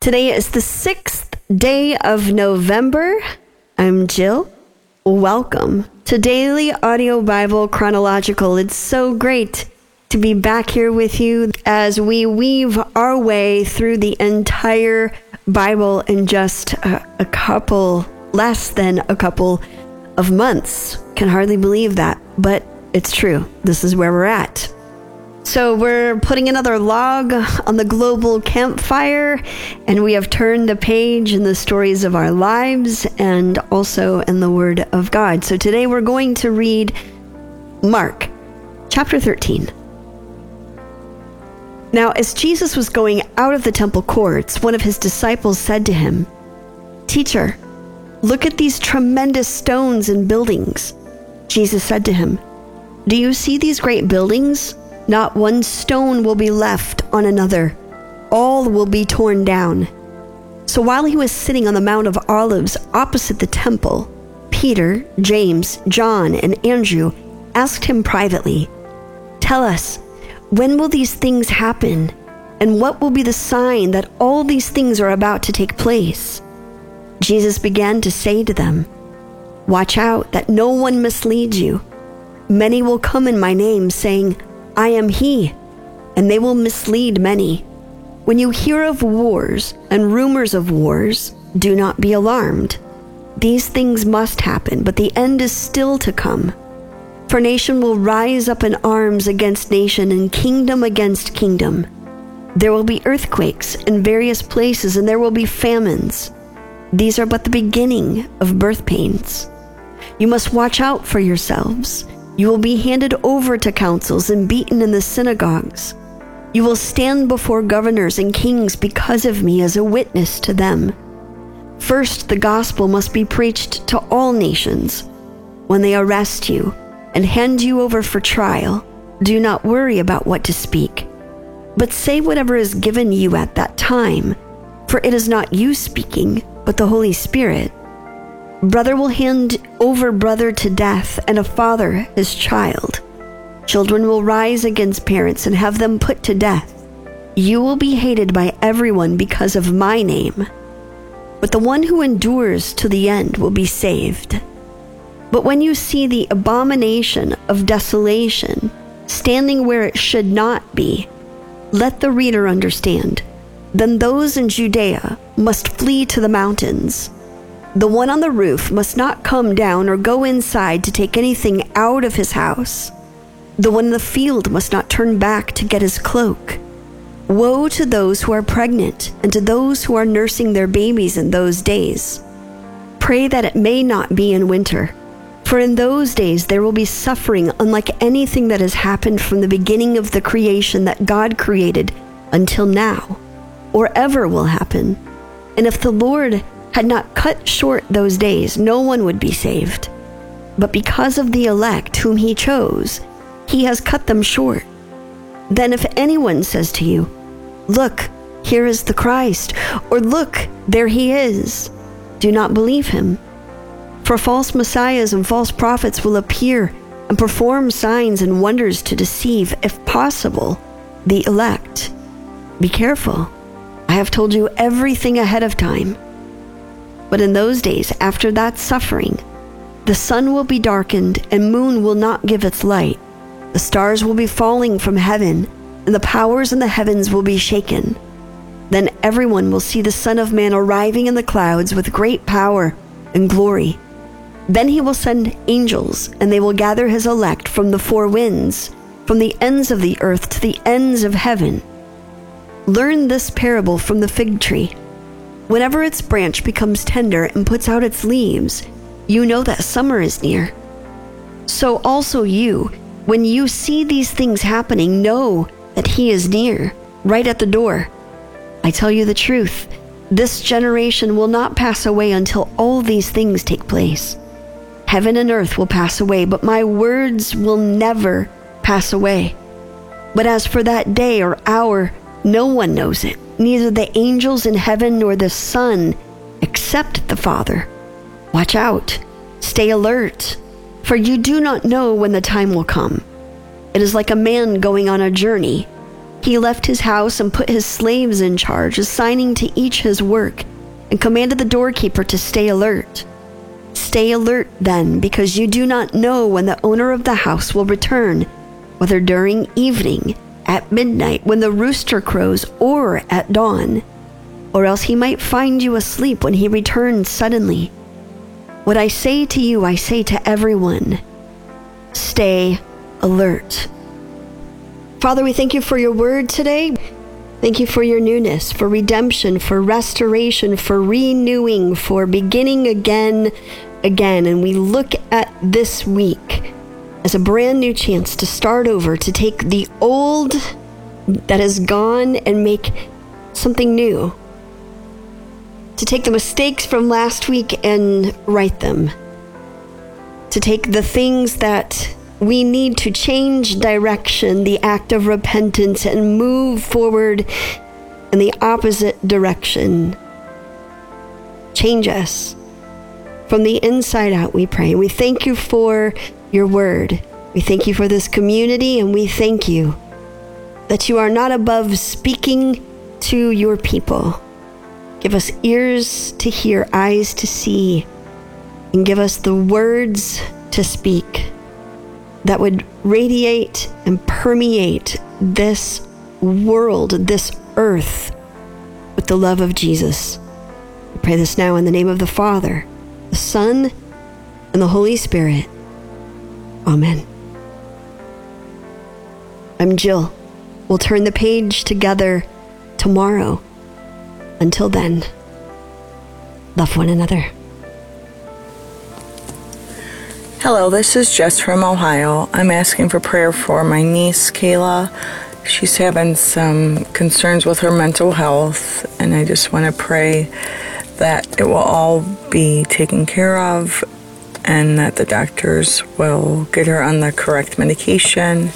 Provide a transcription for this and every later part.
Today is the sixth day of November. I'm Jill. Welcome to Daily Audio Bible Chronological. It's so great to be back here with you as we weave our way through the entire Bible in just a, a couple, less than a couple of months. Can hardly believe that, but it's true. This is where we're at. So, we're putting another log on the global campfire, and we have turned the page in the stories of our lives and also in the Word of God. So, today we're going to read Mark chapter 13. Now, as Jesus was going out of the temple courts, one of his disciples said to him, Teacher, look at these tremendous stones and buildings. Jesus said to him, Do you see these great buildings? Not one stone will be left on another, all will be torn down. So while he was sitting on the Mount of Olives opposite the temple, Peter, James, John, and Andrew asked him privately, Tell us, when will these things happen? And what will be the sign that all these things are about to take place? Jesus began to say to them, Watch out that no one misleads you. Many will come in my name, saying, I am he, and they will mislead many. When you hear of wars and rumors of wars, do not be alarmed. These things must happen, but the end is still to come. For nation will rise up in arms against nation and kingdom against kingdom. There will be earthquakes in various places and there will be famines. These are but the beginning of birth pains. You must watch out for yourselves. You will be handed over to councils and beaten in the synagogues. You will stand before governors and kings because of me as a witness to them. First, the gospel must be preached to all nations. When they arrest you, and hand you over for trial, do not worry about what to speak, but say whatever is given you at that time, for it is not you speaking, but the Holy Spirit. Brother will hand over brother to death, and a father his child. Children will rise against parents and have them put to death. You will be hated by everyone because of my name, but the one who endures to the end will be saved. But when you see the abomination of desolation standing where it should not be, let the reader understand. Then those in Judea must flee to the mountains. The one on the roof must not come down or go inside to take anything out of his house. The one in the field must not turn back to get his cloak. Woe to those who are pregnant and to those who are nursing their babies in those days. Pray that it may not be in winter for in those days there will be suffering unlike anything that has happened from the beginning of the creation that God created until now, or ever will happen. And if the Lord had not cut short those days, no one would be saved. But because of the elect whom he chose, he has cut them short. Then if anyone says to you, Look, here is the Christ, or Look, there he is, do not believe him. For false messiahs and false prophets will appear and perform signs and wonders to deceive, if possible, the elect. Be careful. I have told you everything ahead of time. But in those days, after that suffering, the sun will be darkened and moon will not give its light. The stars will be falling from heaven, and the powers in the heavens will be shaken. Then everyone will see the Son of Man arriving in the clouds with great power and glory. Then he will send angels, and they will gather his elect from the four winds, from the ends of the earth to the ends of heaven. Learn this parable from the fig tree. Whenever its branch becomes tender and puts out its leaves, you know that summer is near. So also you, when you see these things happening, know that he is near, right at the door. I tell you the truth, this generation will not pass away until all these things take place. Heaven and earth will pass away, but my words will never pass away. But as for that day or hour, no one knows it, neither the angels in heaven nor the Son, except the Father. Watch out, stay alert, for you do not know when the time will come. It is like a man going on a journey. He left his house and put his slaves in charge, assigning to each his work, and commanded the doorkeeper to stay alert. Stay alert then, because you do not know when the owner of the house will return, whether during evening, at midnight, when the rooster crows, or at dawn. Or else he might find you asleep when he returns suddenly. What I say to you, I say to everyone stay alert. Father, we thank you for your word today. Thank you for your newness, for redemption, for restoration, for renewing, for beginning again, again. And we look at this week as a brand new chance to start over, to take the old that is gone and make something new. To take the mistakes from last week and right them. To take the things that we need to change direction, the act of repentance, and move forward in the opposite direction. Change us from the inside out, we pray. We thank you for your word. We thank you for this community, and we thank you that you are not above speaking to your people. Give us ears to hear, eyes to see, and give us the words to speak that would radiate and permeate this world, this earth, with the love of Jesus. We pray this now in the name of the Father, the Son, and the Holy Spirit. Amen. I'm Jill. We'll turn the page together tomorrow. Until then, love one another. Hello, this is Jess from Ohio. I'm asking for prayer for my niece, Kayla. She's having some concerns with her mental health, and I just want to pray that it will all be taken care of and that the doctors will get her on the correct medication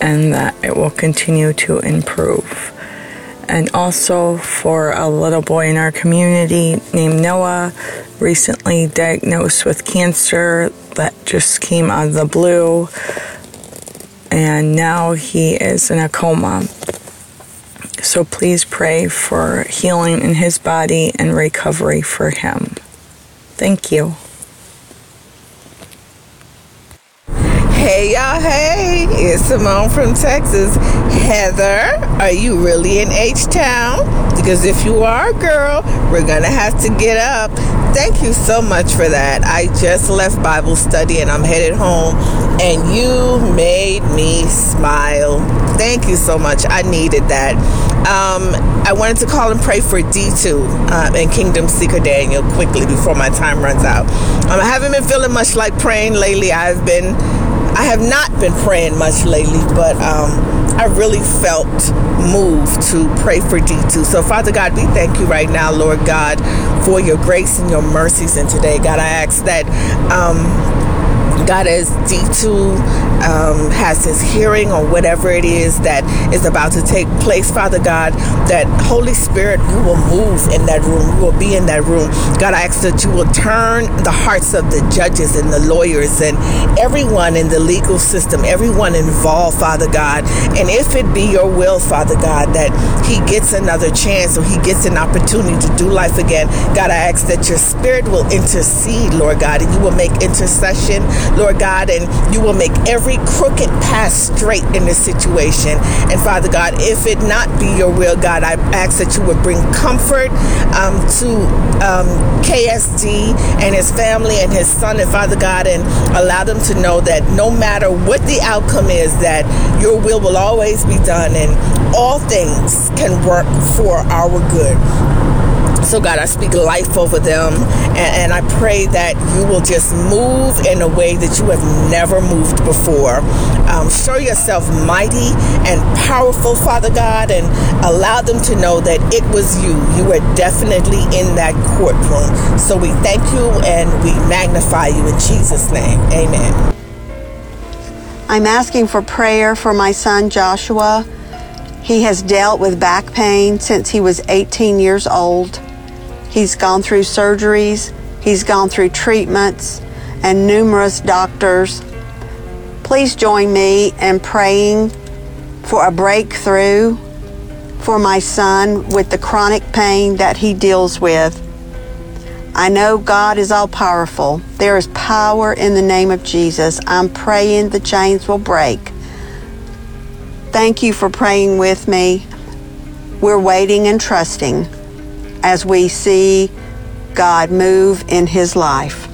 and that it will continue to improve. And also for a little boy in our community named Noah, recently diagnosed with cancer that just came out of the blue. And now he is in a coma. So please pray for healing in his body and recovery for him. Thank you. Hey y'all, hey, it's Simone from Texas. Heather, are you really in H Town? Because if you are, girl, we're gonna have to get up. Thank you so much for that. I just left Bible study and I'm headed home, and you made me smile. Thank you so much. I needed that. Um, I wanted to call and pray for D2 uh, and Kingdom Seeker Daniel quickly before my time runs out. Um, I haven't been feeling much like praying lately. I've been I have not been praying much lately, but um, I really felt moved to pray for D2. So, Father God, we thank you right now, Lord God, for your grace and your mercies in today. God, I ask that. Um, God, as D2 um, has his hearing or whatever it is that is about to take place, Father God, that Holy Spirit, you will move in that room. You will be in that room. God, I ask that you will turn the hearts of the judges and the lawyers and everyone in the legal system, everyone involved, Father God. And if it be your will, Father God, that he gets another chance or he gets an opportunity to do life again, God, I ask that your spirit will intercede, Lord God, and you will make intercession Lord God, and you will make every crooked path straight in this situation. And Father God, if it not be your will, God, I ask that you would bring comfort um, to um, KSD and his family and his son, and Father God, and allow them to know that no matter what the outcome is, that your will will always be done and all things can work for our good. So, God, I speak life over them and, and, I pray that you will just move in a way that you have never moved before. Um, show yourself mighty and powerful, Father God, and allow them to know that it was you. You were definitely in that courtroom. So, we thank you and we magnify you in Jesus' name. Amen. I'm asking for prayer for my son Joshua. He has dealt with back pain since he was 18 years old. He's gone through surgeries, he's gone through treatments, and numerous doctors. Please join me in praying for a breakthrough for my son with the chronic pain that he deals with. I know God is all powerful. There is power in the name of Jesus. I'm praying the chains will break. Thank you for praying with me. We're waiting and trusting as we see God move in his life.